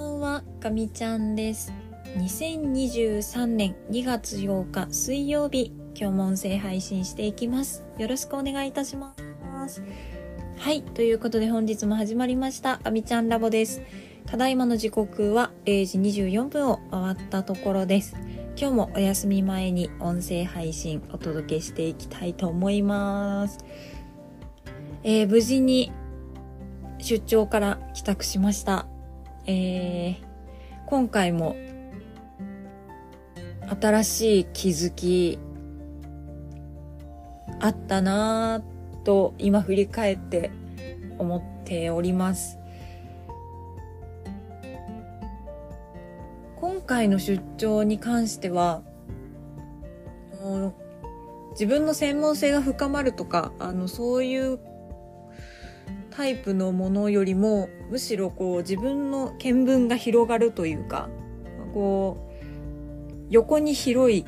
ばんは、かみちゃんです。2023年2月8日水曜日、今日も音声配信していきます。よろしくお願いいたします。はい、ということで本日も始まりました、かみちゃんラボです。ただいまの時刻は0時24分を回ったところです。今日もお休み前に音声配信お届けしていきたいと思います。えー無事に出張から帰宅しました。えー今回も新しい気づきあったなぁと今振り返って思っております。今回の出張に関しては、自分の専門性が深まるとか、あの、そういうタイプのものよりもむしろこう自分の見聞が広がるというかこう横に広い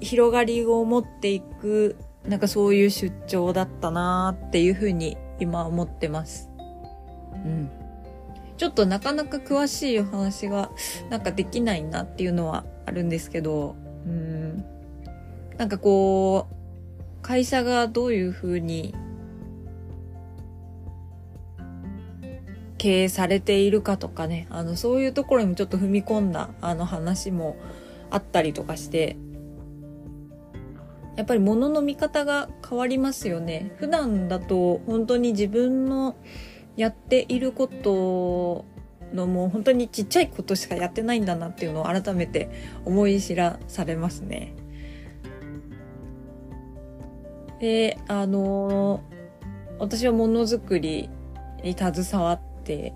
広がりを持っていくなんかそういう出張だったなーっていうふうに今思ってます。うん。ちょっとなかなか詳しいお話がなんかできないなっていうのはあるんですけど、うん。なんかこう、会社がどういうふうに経営されているかとかね、あの、そういうところにもちょっと踏み込んだ、あの話もあったりとかして、やっぱり物の見方が変わりますよね。普段だと本当に自分のやっていることのもう本当にちっちゃいことしかやってないんだなっていうのを改めて思い知らされますね。で、あの私はものづくりに携わって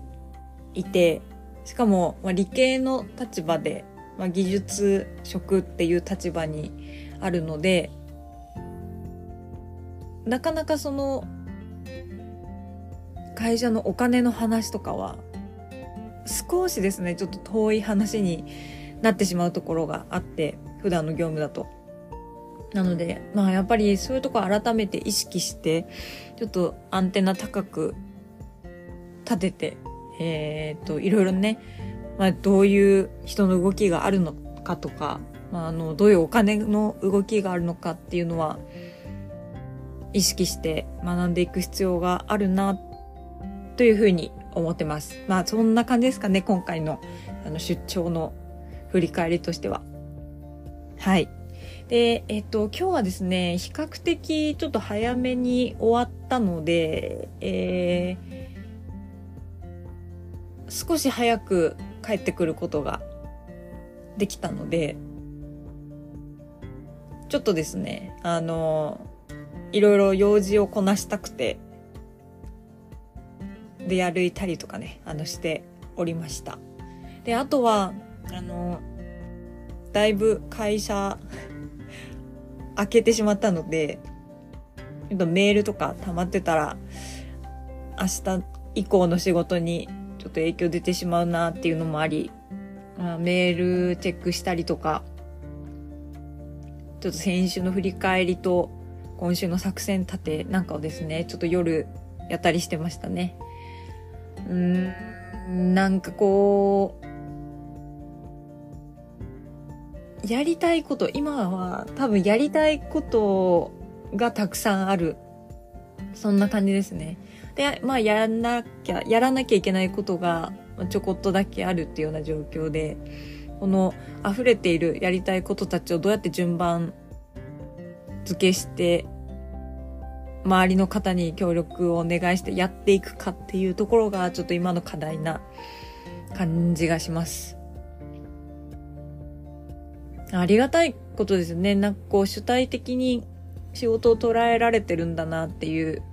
いて、しかも、まあ、理系の立場で、まあ、技術職っていう立場にあるので、なかなかその、会社のお金の話とかは、少しですね、ちょっと遠い話になってしまうところがあって、普段の業務だと。なので、まあやっぱりそういうとこ改めて意識して、ちょっとアンテナ高く立てて、えっ、と、いろいろね、まあどういう人の動きがあるのかとか、まああの、どういうお金の動きがあるのかっていうのは、意識して学んでいく必要があるな、というふうに思ってます。まあそんな感じですかね、今回のあの出張の振り返りとしては。はい。で、えっと、今日はですね、比較的ちょっと早めに終わったので、えー、少し早く帰ってくることができたので、ちょっとですね、あの、いろいろ用事をこなしたくて、で歩いたりとかね、あの、しておりました。で、あとは、あの、だいぶ会社、開けてしまったので、ちょっとメールとか溜まってたら、明日以降の仕事にちょっと影響出てしまうなっていうのもあり、あメールチェックしたりとか、ちょっと先週の振り返りと今週の作戦立てなんかをですね、ちょっと夜やったりしてましたね。うん、なんかこう、やりたいこと、今は多分やりたいことがたくさんある。そんな感じですね。で、まあやらなきゃ、やらなきゃいけないことがちょこっとだけあるっていうような状況で、この溢れているやりたいことたちをどうやって順番付けして、周りの方に協力をお願いしてやっていくかっていうところがちょっと今の課題な感じがします。ありがたいことですよね。なんかこう主体的に仕事を捉えられてるんだなっていう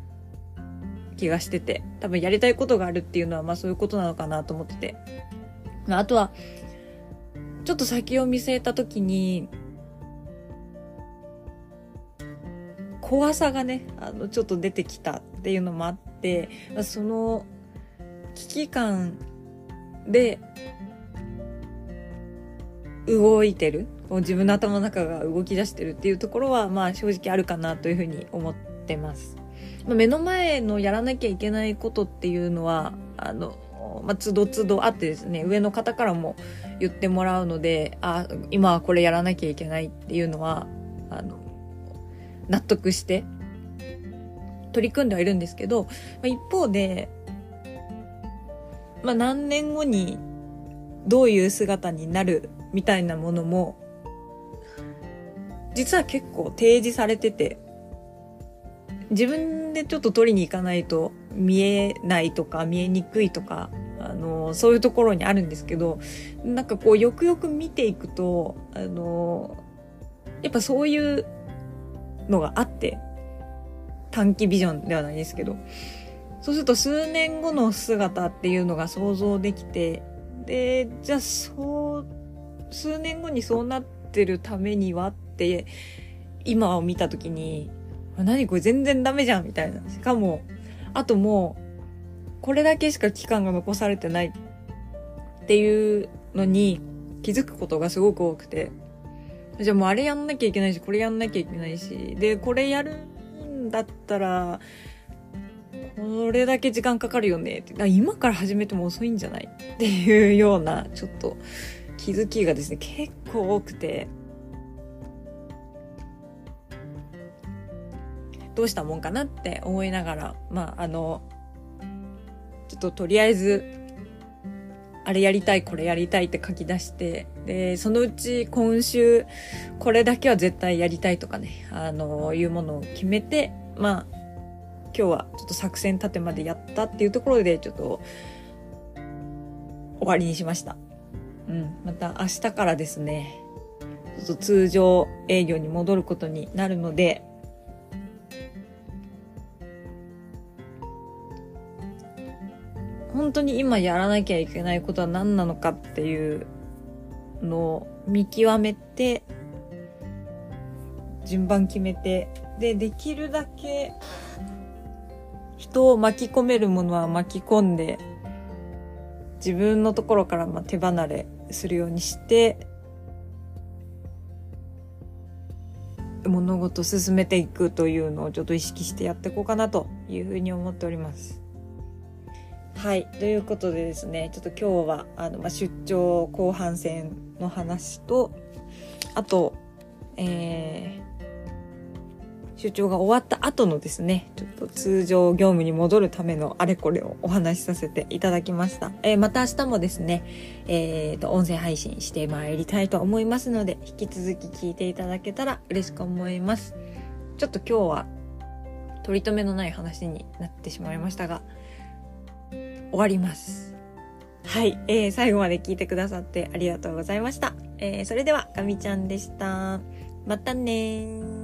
気がしてて、多分やりたいことがあるっていうのはまあそういうことなのかなと思ってて。まああとは、ちょっと先を見据えたときに、怖さがね、あの、ちょっと出てきたっていうのもあって、その危機感で動いてる、自分の頭の中が動き出してるっていうところは、まあ正直あるかなというふうに思ってます。まあ目の前のやらなきゃいけないことっていうのは、あの、まあ、つどつどあってですね、上の方からも言ってもらうので、あ、今はこれやらなきゃいけないっていうのは、あの、納得して、取り組んではいるんですけど、まあ、一方で、まあ、何年後にどういう姿になるみたいなものも、実は結構提示されてて、自分でちょっと取りに行かないと見えないとか見えにくいとか、あの、そういうところにあるんですけど、なんかこうよくよく見ていくと、あの、やっぱそういうのがあって、短期ビジョンではないですけど、そうすると数年後の姿っていうのが想像できて、で、じゃあそう、数年後にそうなってるためにはって、今を見た時に、何これ全然ダメじゃんみたいな。しかも、あともう、これだけしか期間が残されてないっていうのに気づくことがすごく多くて。じゃあもうあれやんなきゃいけないし、これやんなきゃいけないし、で、これやるんだったら、これだけ時間かかるよねって。今から始めても遅いんじゃない？っていうような、ちょっと気づきがですね、結構多くて、どうしたもんかなって思いながら、まあ、あの、ちょっととりあえず、あれやりたい、これやりたいって書き出して、で、そのうち今週、これだけは絶対やりたいとかね、あの、いうものを決めて、まあ、今日はちょっと作戦立てまでやったっていうところで、ちょっと、終わりにしました。うん。また明日からですね、ちょっと通常営業に戻ることになるので、本当に今やらなきゃいけないことは何なのかっていうのを見極めて、順番決めて、で、できるだけ人を巻き込めるものは巻き込んで、自分のところからま手離れするようにして、物事進めていくというのをちょっと意識してやっていこうかなというふうに思っております。はい。ということでですね、ちょっと今日は、あの、まあ、出張後半戦の話と、あと、えー、出張が終わった後のですね、ちょっと通常業務に戻るためのあれこれをお話しさせていただきました。えー、また明日もですね、えー、と、音声配信してまいりたいと思いますので、引き続き聞いていただけたら嬉しく思います。ちょっと今日は、取り留めのない話になってしまいましたが、終わります。はい、えー、最後まで聞いてくださってありがとうございました。えー、それでは、かみちゃんでした。またね